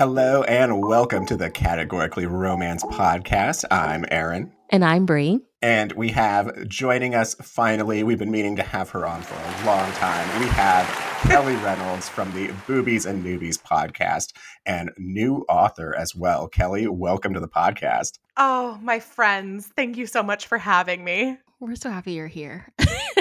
Hello and welcome to the Categorically Romance podcast. I'm Aaron. And I'm Brie. And we have joining us finally, we've been meaning to have her on for a long time. We have Kelly Reynolds from the Boobies and Noobies podcast and new author as well. Kelly, welcome to the podcast. Oh, my friends, thank you so much for having me. We're so happy you're here.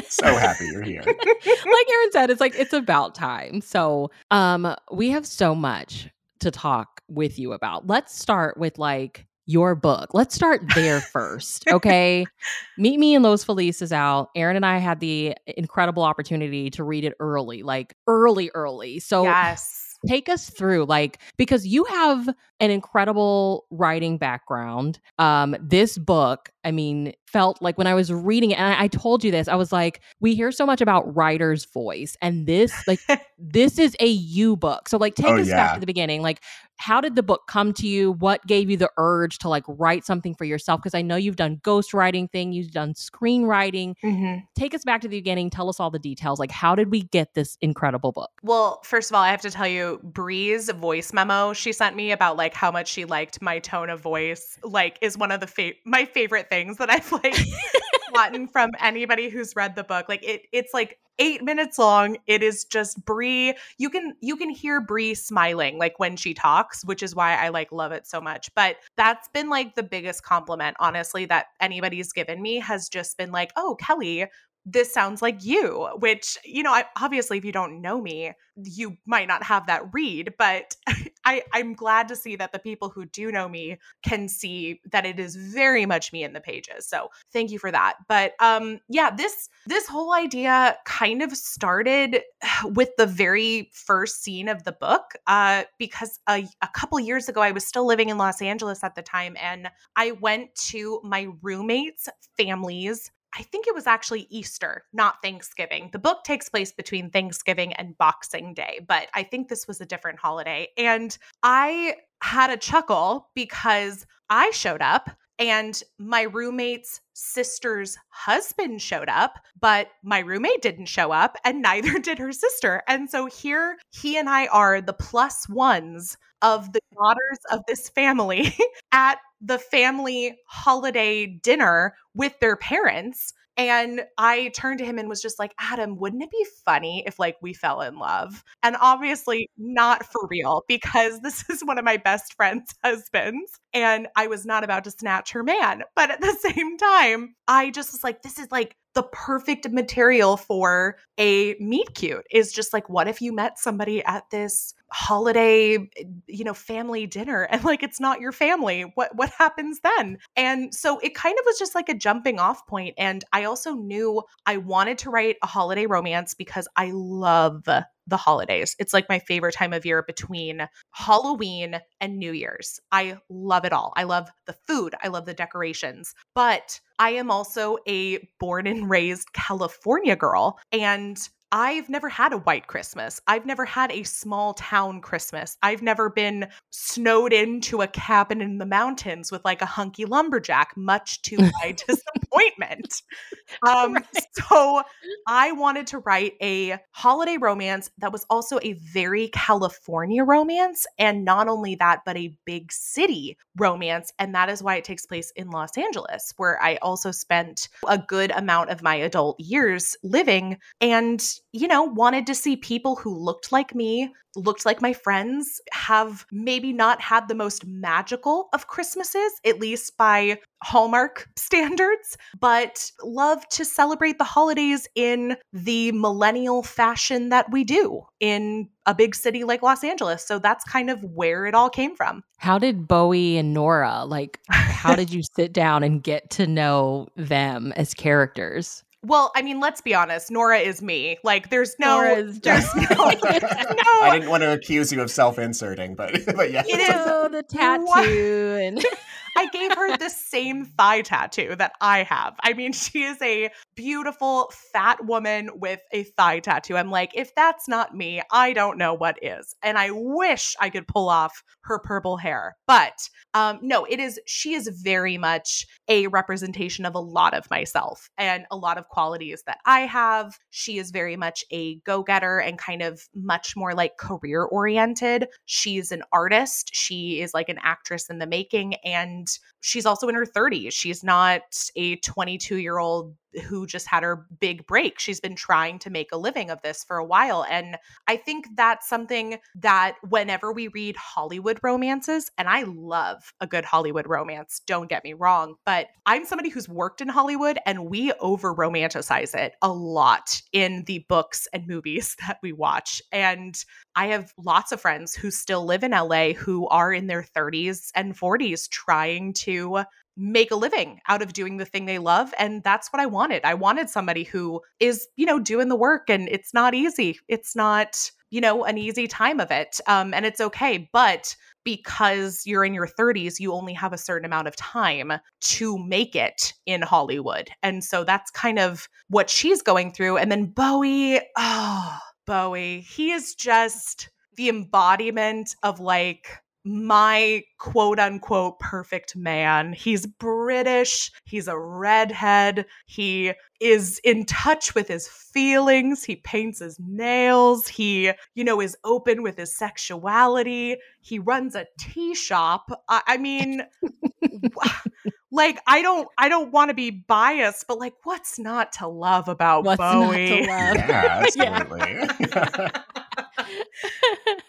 so happy you're here. like Aaron said, it's like it's about time. So, um, we have so much to talk with you about. Let's start with like your book. Let's start there first. Okay. Meet Me in Los Feliz out. Aaron and I had the incredible opportunity to read it early, like early, early. So, yes take us through like because you have an incredible writing background um this book i mean felt like when i was reading it and I, I, told you this i was like we hear so much about writer's voice and this like this is a you book so like take oh, us yeah. back to the beginning like how did the book come to you? What gave you the urge to like write something for yourself? Because i know you've done ghostwriting thing you've done screenwriting. Mm-hmm. take us back to the beginning. Tell us all the details. Like how did we get this incredible book? Well first of all i have to tell you bree's voice memo she sent me about like how much she liked my tone of voice like is one of the fa- my favorite things that i've like gotten from anybody who's read the book. Like it it's like eight minutes long. It is just Bree. You can you can hear Bree smiling like when she talks, which is why I like love it so much. But that's been like the biggest compliment, honestly, that anybody's given me has just been like, oh, Kelly, this sounds like you, which, you know, I, obviously, if you don't know me, you might not have that read, but I, I'm glad to see that the people who do know me can see that it is very much me in the pages. So thank you for that. But um, yeah, this this whole idea kind of started with the very first scene of the book, uh, because a, a couple years ago I was still living in Los Angeles at the time, and I went to my roommate's family's I think it was actually Easter, not Thanksgiving. The book takes place between Thanksgiving and Boxing Day, but I think this was a different holiday. And I had a chuckle because I showed up and my roommate's sister's husband showed up, but my roommate didn't show up, and neither did her sister. And so here he and I are the plus ones of the daughters of this family at the family holiday dinner with their parents. And I turned to him and was just like, Adam, wouldn't it be funny if like we fell in love? And obviously not for real because this is one of my best friend's husbands. And I was not about to snatch her man. But at the same time, I just was like, this is like the perfect material for a meet cute is just like what if you met somebody at this holiday you know family dinner and like it's not your family what what happens then and so it kind of was just like a jumping off point and i also knew i wanted to write a holiday romance because i love the holidays. It's like my favorite time of year between Halloween and New Year's. I love it all. I love the food, I love the decorations. But I am also a born and raised California girl. And I've never had a white Christmas. I've never had a small town Christmas. I've never been snowed into a cabin in the mountains with like a hunky lumberjack, much to my disappointment. Um, right. So I wanted to write a holiday romance that was also a very California romance. And not only that, but a big city romance. And that is why it takes place in Los Angeles, where I also spent a good amount of my adult years living. And you know, wanted to see people who looked like me, looked like my friends, have maybe not had the most magical of Christmases, at least by Hallmark standards, but love to celebrate the holidays in the millennial fashion that we do in a big city like Los Angeles. So that's kind of where it all came from. How did Bowie and Nora, like, how did you sit down and get to know them as characters? Well, I mean, let's be honest. Nora is me. Like, there's no, Nora's there's no, no. I didn't want to accuse you of self-inserting, but but yeah. You know, the tattoo and I gave her the same thigh tattoo that I have. I mean, she is a beautiful fat woman with a thigh tattoo. I'm like, if that's not me, I don't know what is. And I wish I could pull off her purple hair. But um, no, it is, she is very much a representation of a lot of myself and a lot of qualities that I have. She is very much a go getter and kind of much more like career oriented. She's an artist. She is like an actress in the making. And she's also in her 30s. She's not a 22 year old who just had her big break. She's been trying to make a living of this for a while. And I think that's something that whenever we read Hollywood romances, and I love a good Hollywood romance, don't get me wrong, but I'm somebody who's worked in Hollywood and we over romanticize it a lot in the books and movies that we watch. And I have lots of friends who still live in LA who are in their 30s and 40s trying to make a living out of doing the thing they love and that's what I wanted. I wanted somebody who is, you know, doing the work and it's not easy. It's not, you know, an easy time of it. Um and it's okay, but because you're in your 30s, you only have a certain amount of time to make it in Hollywood. And so that's kind of what she's going through and then Bowie, oh, Bowie, he is just the embodiment of like my quote unquote perfect man. He's British. He's a redhead. He is in touch with his feelings. He paints his nails. He, you know, is open with his sexuality. He runs a tea shop. I, I mean, like I don't I don't want to be biased, but like what's not to love about What's Bowie? not to love? Yeah, absolutely.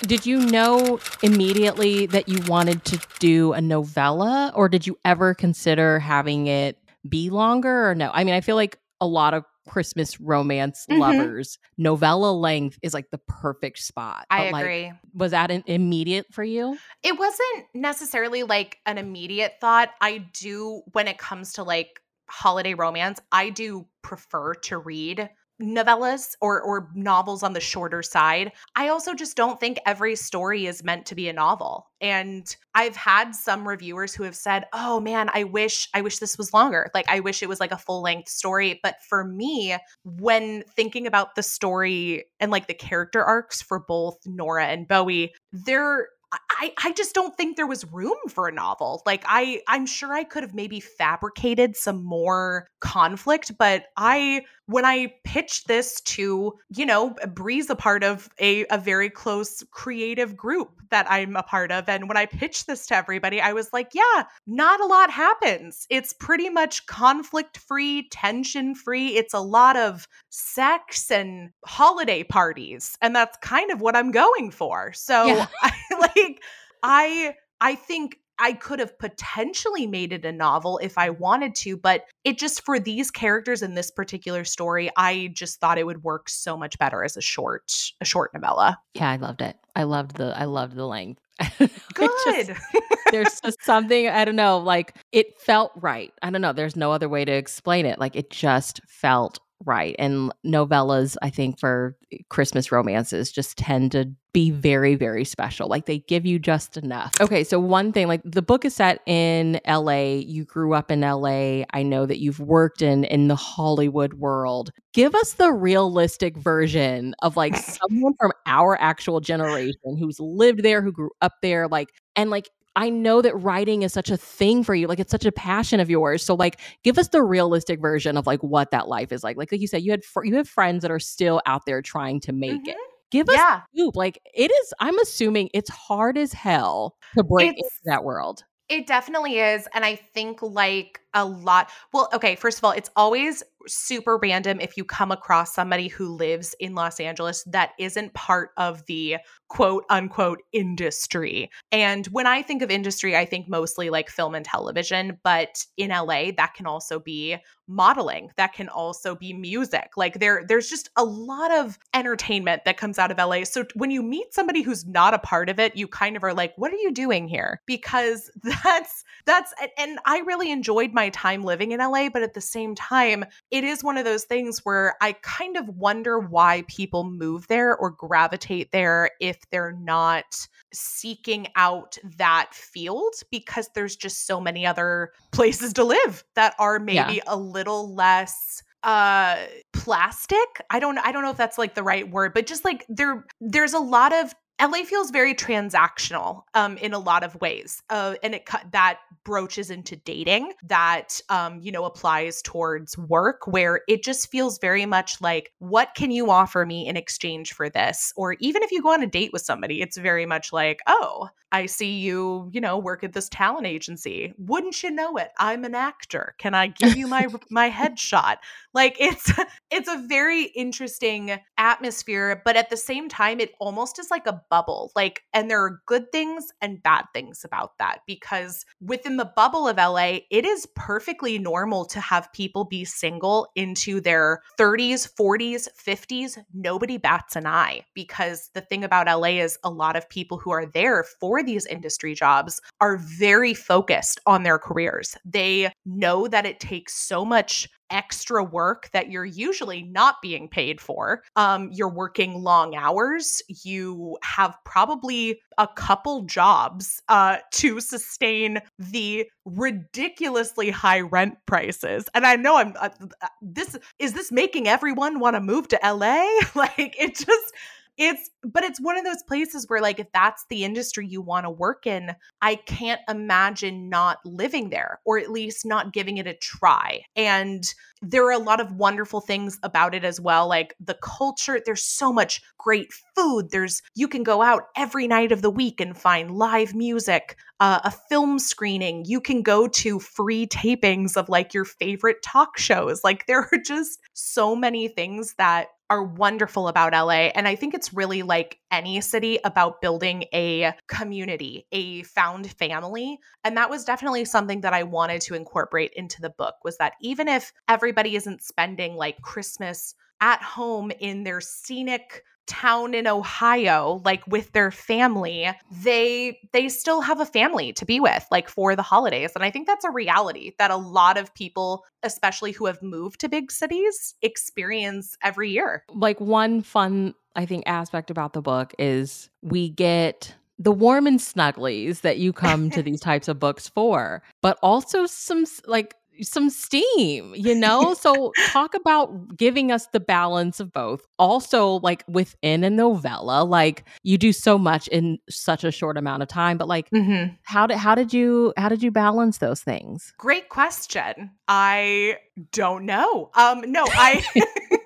Did you know immediately that you wanted to do a novella, or did you ever consider having it be longer, or no? I mean, I feel like a lot of Christmas romance Mhm. lovers, novella length is like the perfect spot. I But, like, agree. was that an immediate for you? it wasn't necessarily like an immediate thought. I do, when it comes to like holiday romance, I do prefer to read novellas or or novels on the shorter side. I also just don't think every story is meant to be a novel. And I've had some reviewers who have said, "Oh man, I wish I wish this was longer. Like I wish it was like a full-length story." But for me, when thinking about the story and like the character arcs for both Nora and Bowie, they're I, I just don't think there was room for a novel. Like I I'm sure I could have maybe fabricated some more conflict, but I when I pitched this to, you know, uh, Bree's a part of a, a very close creative group that I'm a part of. And when I pitched this to everybody, I was like, yeah, not a lot happens. It's pretty much conflict free, tension free. It's a lot of sex and holiday parties. And that's kind of what I'm going for. So Yeah. I like I I think I could have potentially made it a novel if I wanted to, but it just for these characters in this particular story, I just thought it would work so much better as a short a short novella. Yeah, I loved it. I loved the I loved the length. I just- Good. there's just something I don't know, like it felt right. I don't know. There's no other way to explain it. Like it just felt right. And novellas, I think, for Christmas romances just tend to be very, very special. Like they give you just enough. Okay, so one thing, like the book is set in LA. You grew up in LA. I know that you've worked in in the Hollywood world. Give us the realistic version of like someone from our actual generation who's lived there, who grew up there, like and like I know that writing is such a thing for you. Like it's such a passion of yours. So like give us the realistic version of like what that life is like. Like like you said you had fr- you have friends that are still out there trying to make it. Mm-hmm. Give us yeah. scoop. Like it is I'm assuming it's hard as hell to break It's- into that world. It definitely is. And I think like a lot, well, okay, first of all, it's always super random if you come across somebody who lives in Los Angeles that isn't part of the quote unquote industry. And when I think of industry, I think mostly like film and television, but in LA, that can also be modeling that can also be music. Like there there's just a lot of entertainment that comes out of LA so when you meet somebody who's not a part of it you kind of are like what are you doing here? Because that's that's and I really enjoyed my time living in LA but at the same time it is one of those things where I kind of wonder why people move there or gravitate there if they're not seeking out that field because there's just so many other places to live that are maybe yeah. a little less uh plastic i don't i don't know if that's like the right word but just like there there's a lot of LA feels very transactional um, in a lot of ways, uh, and it that broaches into dating that um, you know applies towards work, where it just feels very much like what can you offer me in exchange for this, or even if you go on a date with somebody, it's very much like oh I see you, you know, work at this talent agency. Wouldn't you know it? I'm an actor. Can I give you my my headshot? Like it's it's a very interesting atmosphere, but at the same time it almost is like a bubble. Like and there are good things and bad things about that because within the bubble of LA, it is perfectly normal to have people be single into their 30s, 40s, 50s. Nobody bats an eye because the thing about LA is a lot of people who are there for these industry jobs are very focused on their careers. They know that it takes so much extra work that you're usually not being paid for. Um, you're working long hours. You have probably a couple jobs uh, to sustain the ridiculously high rent prices. And I know I'm uh, uh this is this making everyone want to move to LA? like it just it's but it's one of those places where like if that's the industry you want to work in i can't imagine not living there or at least not giving it a try. And there are a lot of wonderful things about it as well like the culture there's so much great food. There's you can go out every night of the week and find live music uh, a film screening. You can go to free tapings of like your favorite talk shows. Like there are just so many things that are wonderful about LA. And I think it's really like any city about building a community, a found family. And that was definitely something that I wanted to incorporate into the book was that even if everybody isn't spending like Christmas at home in their scenic town in Ohio like with their family they they still have a family to be with like for the holidays and I think that's a reality that a lot of people especially who have moved to big cities experience every year. Like one fun I think aspect about the book is we get the warm and snugglies that you come to these types of books for, but also some like some steam, you know? so talk about giving us the balance of both. Also, like within a novella, like you do so much in such a short amount of time, but like mm-hmm. how did how did you how did you balance those things? Great question. I don't know. Um no, I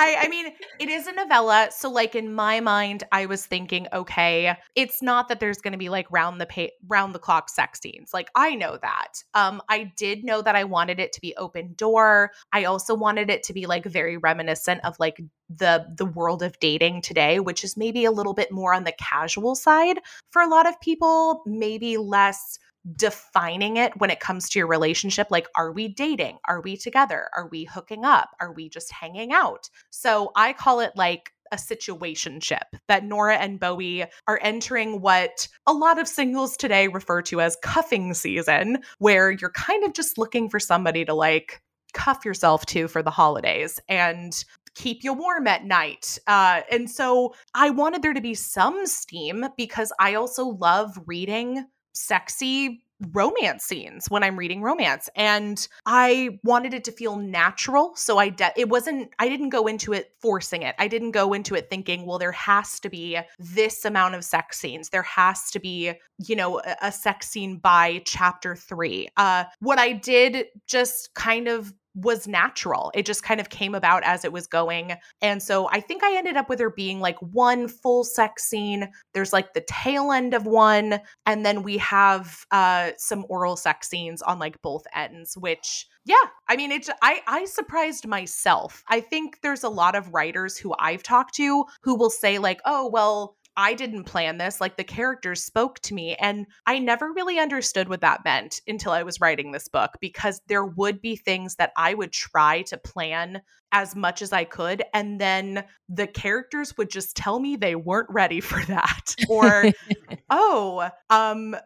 I I mean, it is a novella, so like in my mind I was thinking, okay, it's not that there's going to be like round the pa- round the clock sex scenes. Like I know that. Um I did know that I wanted it to be open door. I also wanted it to be like very reminiscent of like the the world of dating today, which is maybe a little bit more on the casual side for a lot of people, maybe less defining it when it comes to your relationship like are we dating? Are we together? Are we hooking up? Are we just hanging out? So i call it like a situationship that Nora and Bowie are entering what a lot of singles today refer to as cuffing season, where you're kind of just looking for somebody to like cuff yourself to for the holidays and keep you warm at night. Uh, and so I wanted there to be some steam because I also love reading sexy romance scenes when I'm reading romance and I wanted it to feel natural so I de- it wasn't I didn't go into it forcing it. I didn't go into it thinking well there has to be this amount of sex scenes. There has to be you know a, a sex scene by chapter 3 uh what I did just kind of was natural. It just kind of came about as it was going. And so I think I ended up with her being like one full sex scene. There's like the tail end of one. And then we have uh some oral sex scenes on like both ends, which yeah, I mean it's I I surprised myself. I think there's a lot of writers who I've talked to who will say like, "Oh, well, I didn't plan this. Like the characters spoke to me. And I never really understood what that meant until I was writing this book because there would be things that I would try to plan as much as I could. And then the characters would just tell me they weren't ready for that. Or, oh, um,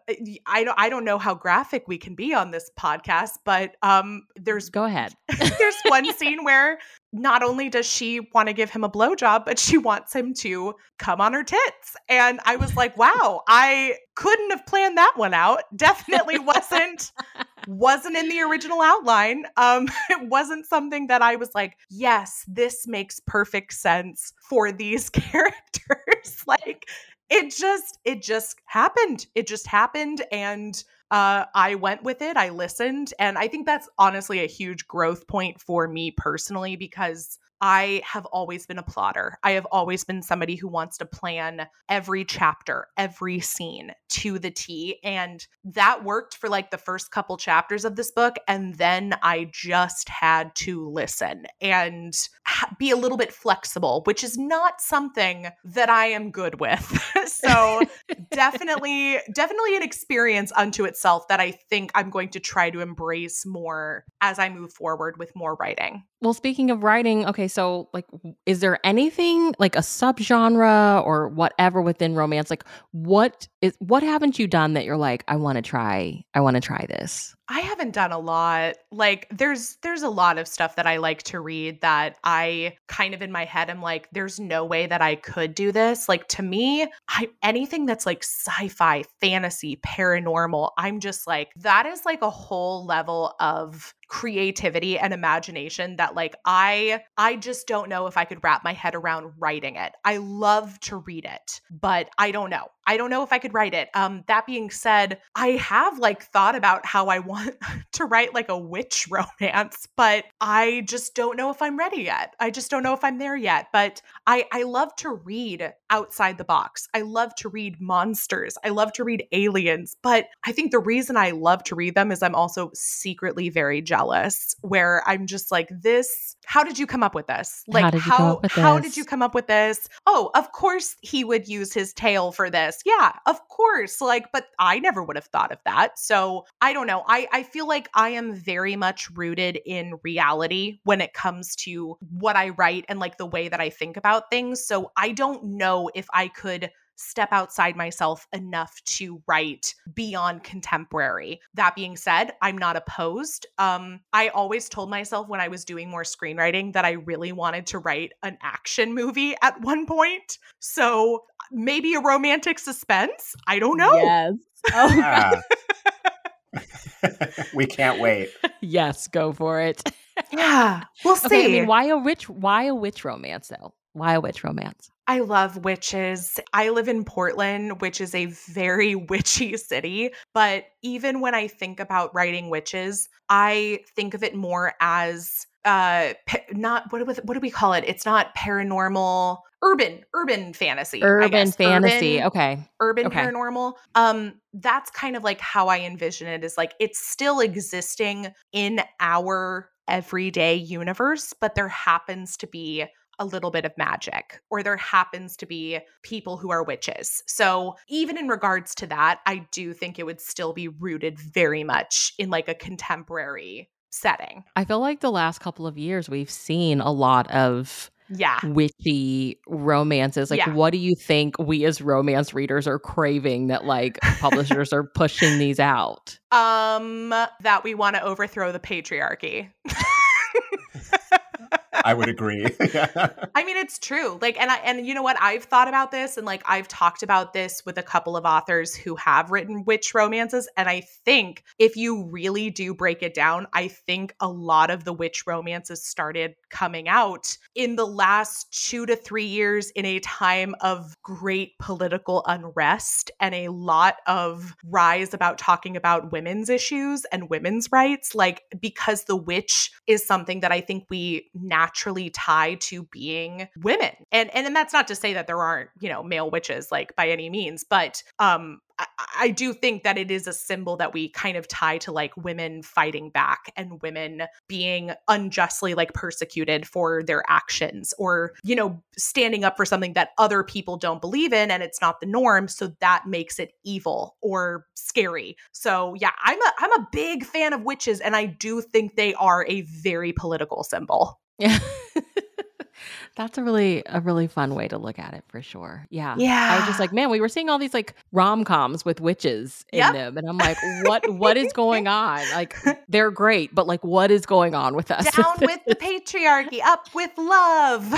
I don't I don't know how graphic we can be on this podcast, but um there's go ahead. there's one scene where not only does she want to give him a blowjob, but she wants him to come on her tits. And I was like, wow, I couldn't have planned that one out. Definitely wasn't wasn't in the original outline. Um, it wasn't something that I was like, yes, this makes perfect sense for these characters. like it just it just happened. It just happened and uh, I went with it. I listened. And I think that's honestly a huge growth point for me personally because I have always been a plotter. I have always been somebody who wants to plan every chapter, every scene to the T. And that worked for like the first couple chapters of this book. And then I just had to listen and be a little bit flexible, which is not something that I am good with. so definitely, definitely an experience unto itself that I think I'm going to try to embrace more as I move forward with more writing. Well, speaking of writing, okay, so like, is there anything like a subgenre or whatever within romance? Like, what is what haven't you done that you're like, I want to try, I want to try this? I haven't done a lot. Like there's there's a lot of stuff that I like to read that I kind of in my head I'm like there's no way that I could do this. Like to me, I anything that's like sci-fi, fantasy, paranormal, I'm just like that is like a whole level of creativity and imagination that like I I just don't know if I could wrap my head around writing it. I love to read it, but I don't know. I don't know if I could write it. Um, that being said, I have like thought about how I want to write like a witch romance, but I just don't know if I'm ready yet. I just don't know if I'm there yet. But I I love to read outside the box. I love to read monsters. I love to read aliens. But I think the reason I love to read them is I'm also secretly very jealous, where I'm just like this. How did you come up with this? Like how did you, how, how did you come up with this? Oh, of course he would use his tail for this this. Yeah, of course. Like, but I never would have thought of that. So I don't know. I, I feel like I am very much rooted in reality when it comes to what I write and like the way that I think about things. So I don't know if I could step outside myself enough to write beyond contemporary. That being said, I'm not opposed. Um, I always told myself when I was doing more screenwriting that I really wanted to write an action movie at one point. So maybe a romantic suspense. I don't know. Yes. Oh, yeah. we can't wait. yes, go for it. yeah, we'll see. Okay, I mean, why a witch? Why a witch romance though? Why a witch romance? I love witches. I live in Portland, which is a very witchy city. But even when I think about writing witches, I think of it more as uh not what what do we call it it's not paranormal urban urban fantasy urban fantasy urban, okay urban okay. paranormal um that's kind of like how i envision it is like it's still existing in our everyday universe but there happens to be a little bit of magic or there happens to be people who are witches. So, even in regards to that, I do think it would still be rooted very much in like a contemporary setting. I feel like the last couple of years we've seen a lot of yeah witchy romances like yeah. what do you think we as romance readers are craving that like publishers are pushing these out um that we want to overthrow the patriarchy I would agree. I mean, it's true. Like, and I, and you know what? I've thought about this and like I've talked about this with a couple of authors who have written witch romances. And I think if you really do break it down, I think a lot of the witch romances started coming out in the last two to three years in a time of great political unrest and a lot of rise about talking about women's issues and women's rights. Like, because the witch is something that I think we naturally naturally tied to being women. And and, that's not to say that there aren't, you know, male witches like by any means, but um I, I do think that it is a symbol that we kind of tie to like women fighting back and women being unjustly like persecuted for their actions or, you know, standing up for something that other people don't believe in and it's not the norm. So that makes it evil or scary. So yeah, I'm a I'm a big fan of witches and I do think they are a very political symbol. Yeah. That's a really a really fun way to look at it for sure. Yeah. Yeah. I was just like, man, we were seeing all these like rom coms with witches in Yep. them. And I'm like, what what is going on? Like they're great, but like what is going on with us? Down with the patriarchy, up with love.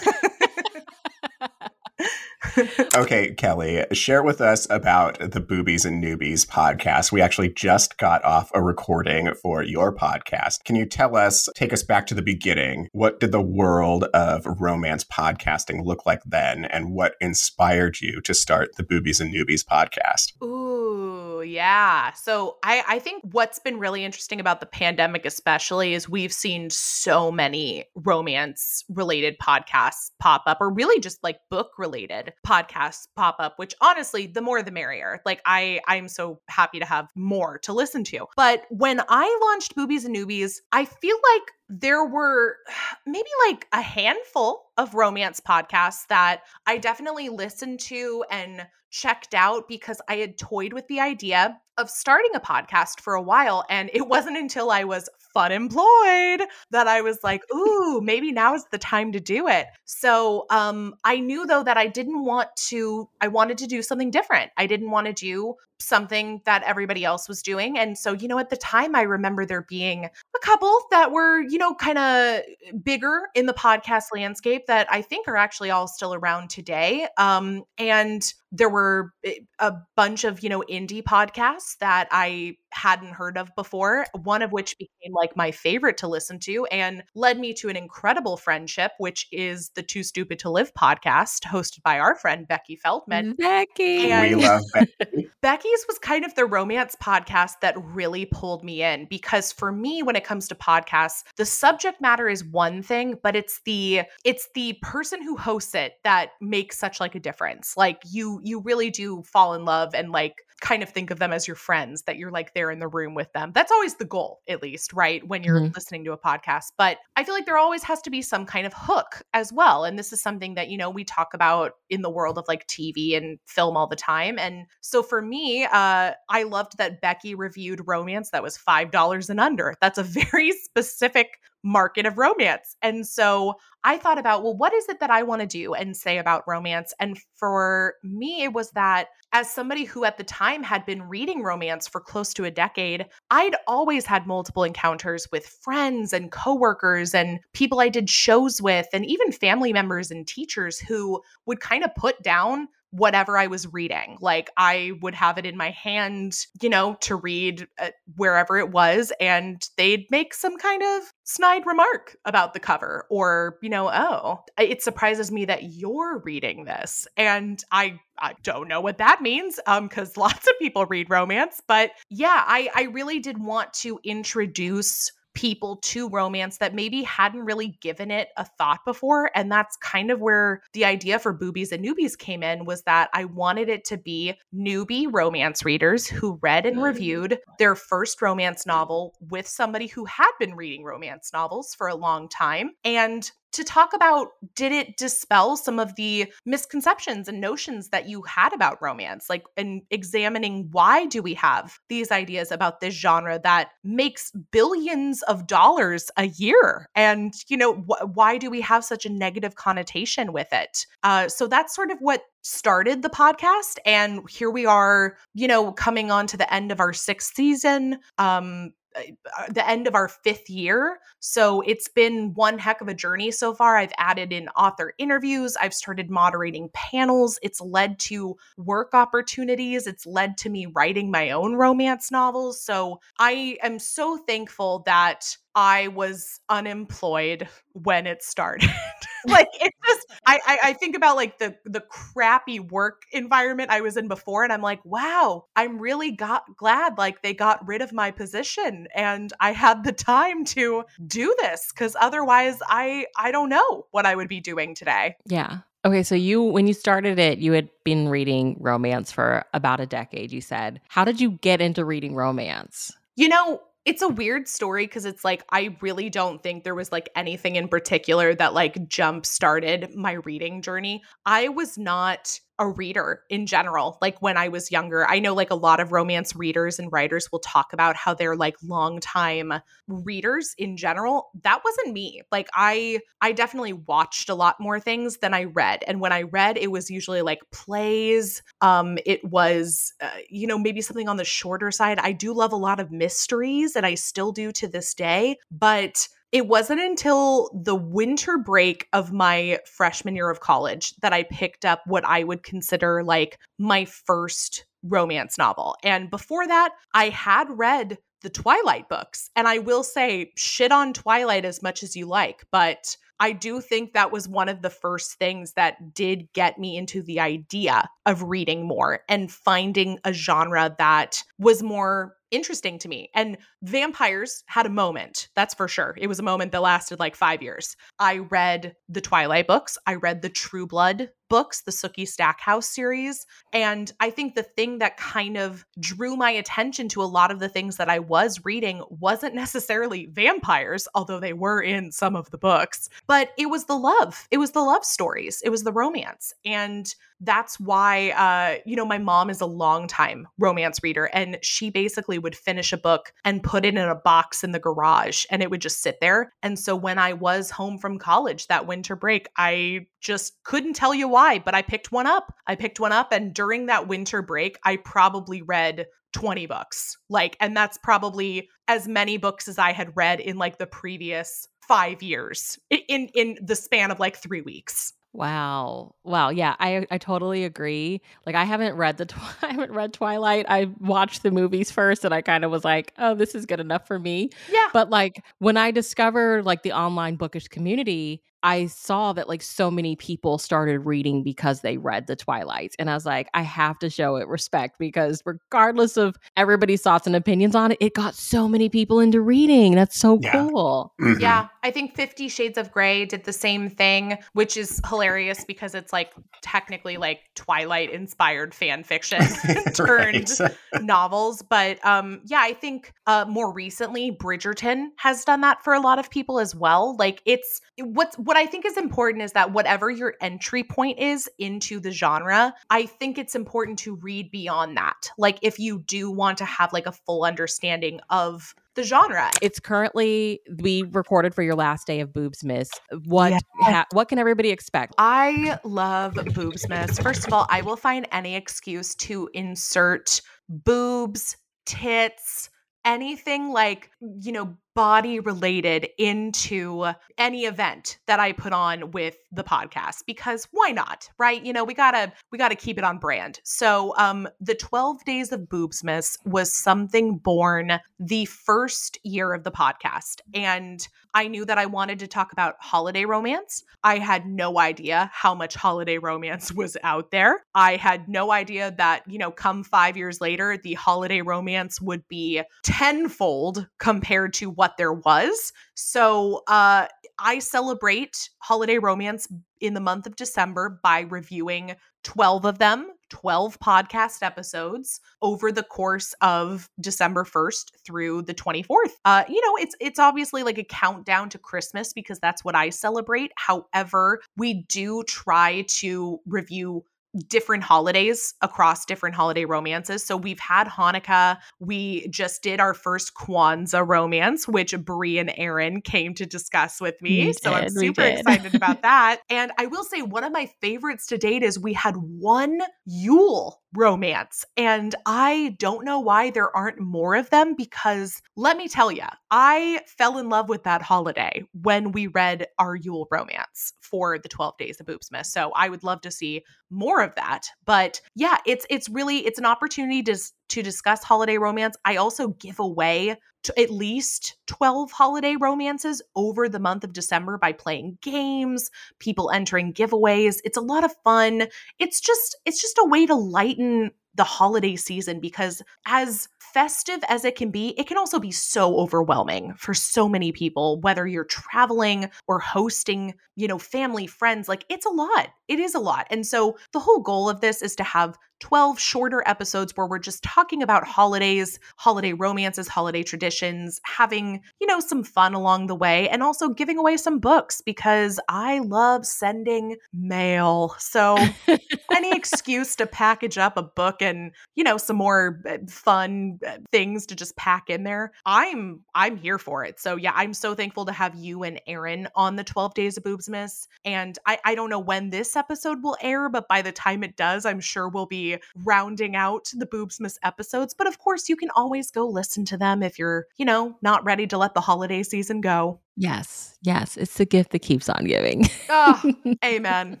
Okay, Kelly, share with us about the Boobies and Noobies podcast. We actually just got off a recording for your podcast. Can you tell us, take us back to the beginning? What did the world of romance podcasting look like then? And what inspired you to start the Boobies and Noobies podcast? Ooh, yeah. So I, I think what's been really interesting about the pandemic, especially, is we've seen so many romance related podcasts pop up, or really just like book related podcasts pop up, which honestly, the more the merrier. Like I I'm so happy to have more to listen to. But when I launched Boobies and Noobies, I feel like there were maybe like a handful of romance podcasts that I definitely listened to and checked out because I had toyed with the idea of starting a podcast for a while. And it wasn't until I was fun employed that I was like, ooh, maybe now is the time to do it. So um, I knew though that I didn't want to, I wanted to do something different. I didn't want to do something that everybody else was doing. And so, you know, at the time, I remember there being a couple that were, you know, kind of bigger in the podcast landscape that I think are actually all still around today. Um, and there were eh, a bunch of, you know, indie podcasts that I hadn't heard of before, one of which became like my favorite to listen to and led me to an incredible friendship, which is the Too Stupid to Live podcast hosted by our friend Becky Feldman. Becky. And- we love Becky. Becky's was kind of the romance podcast that really pulled me in because for me when it comes to podcasts the subject matter is one thing but it's the it's the person who hosts it that makes such like a difference. Like you you really do fall in love and like kind of think of them as your friends that you're like there in the room with them. That's always the goal at least right when you're Mhm. listening to a podcast. But i feel like there always has to be some kind of hook as well and this is something that you know we talk about in the world of like tv and film all the time. And so for me uh i loved that becky reviewed romance that was five dollars and under that's a very specific market of romance and so I thought about, well, what is it that I want to do and say about romance? And for me, it was that as somebody who at the time had been reading romance for close to a decade, I'd always had multiple encounters with friends and coworkers and people I did shows with, and even family members and teachers who would kind of put down whatever I was reading. Like I would have it in my hand, you know, to read uh, wherever it was, and they'd make some kind of snide remark about the cover or, you know, oh, it surprises me that you're reading this. And I I don't know what that means um cuz lots of people read romance, but yeah, I I really did want to introduce people to romance that maybe hadn't really given it a thought before and that's kind of where the idea for boobies and noobies came in was that i wanted it to be newbie romance readers who read and Mm. reviewed their first romance novel with somebody who had been reading romance novels for a long time and to talk about did it dispel some of the misconceptions and notions that you had about romance? Like and examining why do we have these ideas about this genre that makes billions of dollars a year? And you know wh- why do we have such a negative connotation with it? Uh, so that's sort of what started the podcast and here we are you know coming on to the end of our sixth season. Um Uh, the end of our fifth year. So it's been one heck of a journey so far. I've added in author interviews, I've started moderating panels. It's led to work opportunities, it's led to me writing my own romance novels. So I am so thankful that I was unemployed when it started. like it's just I, I I think about like the the crappy work environment I was in before and I'm like, wow, I'm really got glad like they got rid of my position and I had the time to do this cuz otherwise I I don't know what I would be doing today. Yeah. Okay, so you when you started it, you had been reading romance for about a decade, you said. How did you get into reading romance? You know, it's a weird story because it's like I really don't think there was like anything in particular that like jump started my reading journey. I was not a reader in general like when i was younger. I know like a lot of romance readers and writers will talk about how they're like long time readers in general. That wasn't me. Like i i definitely watched a lot more things than i read. And when i read it was usually like plays. Um it was uh, you know maybe something on the shorter side. I do love a lot of mysteries and i still do to this day. But it wasn't until the winter break of my freshman year of college that I picked up what I would consider like my first romance novel. And before that, I had read the Twilight books. And I will say, shit on Twilight as much as you like, but I do think that was one of the first things that did get me into the idea of reading more and finding a genre that was more interesting to me. And vampires had a moment, that's for sure. It was a moment that lasted like five years. I read the Twilight books, I read the True Blood books, the Sookie Stackhouse series. And I think the thing that kind of drew my attention to a lot of the things that I was reading wasn't necessarily vampires, although they were in some of the books, but it was the love. It was the love stories, it was the romance. And that's why uh, you know my mom is a long time romance reader and she basically would finish a book and put it in a box in the garage and it would just sit there and so when i was home from college that winter break i just couldn't tell you why but i picked one up i picked one up and during that winter break i probably read 20 books like and that's probably as many books as i had read in like the previous 5 years in in the span of like 3 weeks Wow. Wow. Yeah, I I totally agree. Like I haven't read the twi- I haven't read Twilight. I watched the movies first and I kind of was like, "Oh, this is good enough for me." Yeah. But like when I discovered like the online bookish community, I saw that like so many people started reading because they read the Twilight. And I was like, I have to show it respect because regardless of everybody's thoughts and opinions on it, it got so many people into reading. That's so Yeah. cool. Mhm. Yeah, I think 50 Shades of Grey did the same thing, which is hilarious because it's like technically like Twilight inspired fan fiction turned novels. But um yeah, I think uh more recently Bridgerton has done that for a lot of people as well. Like it's what's what I think is important is that whatever your entry point is into the genre, I think it's important to read beyond that. Like if you do want to have like a full understanding of the genre. It's currently we recorded for your last day of Boobsmas. What Yes. ha- what can everybody expect? I love boobsmas. First of all, I will find any excuse to insert boobs, tits, anything like, you know, body related into any event that I put on with the podcast because why not? Right? You know, we got to we got to keep it on brand. So, um the 12 days of boobsmas was something born the first year of the podcast and I knew that I wanted to talk about holiday romance. I had no idea how much holiday romance was out there. I had no idea that, you know, come five years later, the holiday romance would be tenfold compared to what there was. So uh, I celebrate holiday romance in the month of December by reviewing 12 of them, 12 podcast episodes over the course of December 1st through the 24th. Uh, you know, it's it's obviously like a countdown to Christmas because that's what I celebrate. However, we do try to review different holidays across different holiday romances. So we've had Hanukkah. We just did our first Kwanzaa romance, which Brie and Aaron came to discuss with me. So I'm super excited about that. And I will say one of my favorites to date is we had one Yule romance. And I don't know why there aren't more of them because let me tell you, I fell in love with that holiday when we read our Yule romance for the 12 days of Boobsmas. So I would love to see more of that. But yeah, it's it's really it's an opportunity to to discuss holiday romance. I also give away at least 12 holiday romances over the month of December by playing games, people entering giveaways. It's a lot of fun. It's just it's just a way to lighten the holiday season because as festive as it can be, it can also be so overwhelming for so many people, whether you're traveling or hosting, you know, family, friends. Like it's a lot. It is a lot. And so the whole goal of this is to have 12 shorter episodes where we're just talking about holidays, holiday romances, holiday traditions, having, you know, some fun along the way, and also giving away some books because I love sending mail. So, any excuse to package up a book and, you know, some more uh, fun uh, things to just pack in there, I'm I'm here for it. So, yeah, I'm so thankful to have you and Aaron on the 12 Days of Boobsmas. And I, I don't know when this episode will air, but by the time it does, I'm sure we'll be rounding out the Boobsmas episodes. But of course, you can always go listen to them if you're, you know, not ready to let the holiday season go. Yes, yes, it's the gift that keeps on giving. oh, amen.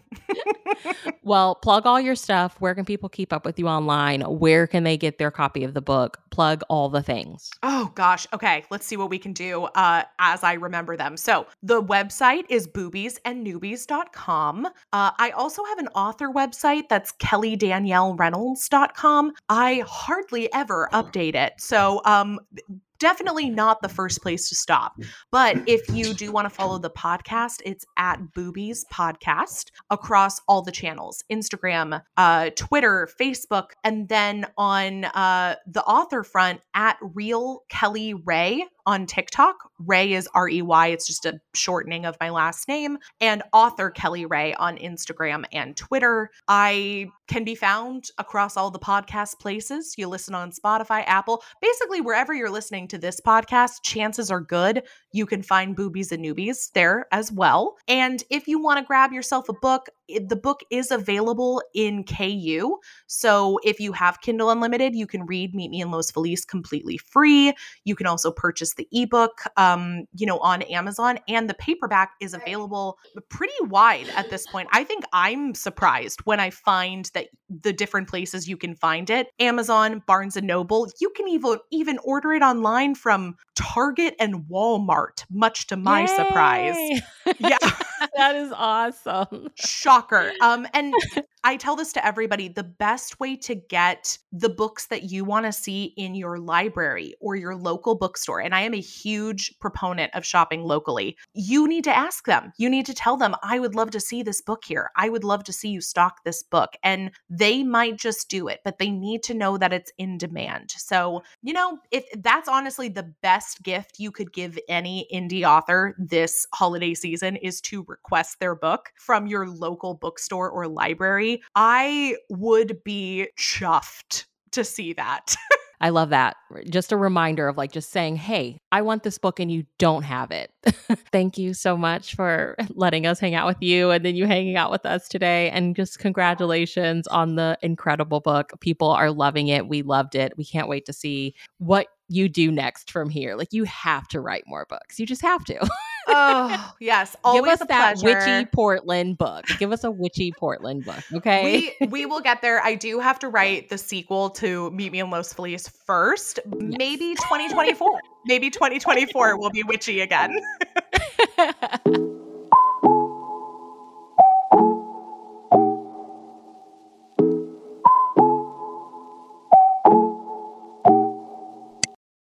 well, plug all your stuff. Where can people keep up with you online? Where can they get their copy of the book? Plug all the things. Oh gosh. Okay, let's see what we can do uh, as I remember them. So the website is boobiesandnoobies.com. Uh, I also have an author website that's kellydaniellereynolds.com. I hardly ever update it. So um, definitely not the first place to stop. But if you do want to follow the podcast, it's at Boobies Podcast across all the channels Instagram, uh, Twitter, Facebook, and then on uh, the author front at Real Kelly Rey on TikTok. Ray is R E Y. It's just a shortening of my last name. And author Kelly Ray on Instagram and Twitter. I can be found across all the podcast places. You listen on Spotify, Apple, basically wherever you're listening to this podcast, chances are good you can find Boobies and Noobies there as well. And if you want to grab yourself a book, the book is available in KU. So if you have Kindle Unlimited, you can read Meet Me in Los Feliz completely free. You can also purchase the ebook, um, you know, on Amazon, and the paperback is available pretty wide at this point. I think I'm surprised when I find that the different places you can find it: Amazon, Barnes and Noble. You can even even order it online from Target and Walmart. Much to my Yay! surprise, yeah, that is awesome. Shocker. Um, and I tell this to everybody the best way to get the books that you want to see in your library or your local bookstore, and I am a huge proponent of shopping locally, you need to ask them. You need to tell them, I would love to see this book here. I would love to see you stock this book. And they might just do it, but they need to know that it's in demand. So, you know, if that's honestly the best gift you could give any indie author this holiday season is to request their book from your local bookstore or library I would be chuffed to see that. I love that. Just a reminder of like just saying, hey, I want this book and you don't have it. Thank you so much for letting us hang out with you and then you hanging out with us today. And just congratulations on the incredible book. People are loving it. We loved it. We can't wait to see what you do next from here. Like you have to write more books. You just have to. Oh yes, always give us that pleasure. witchy Portland book. Give us a witchy Portland book, okay? We we will get there. I do have to write the sequel to Meet Me in Los Feliz first. Yes. Maybe 2024. Maybe 2024 will be witchy again.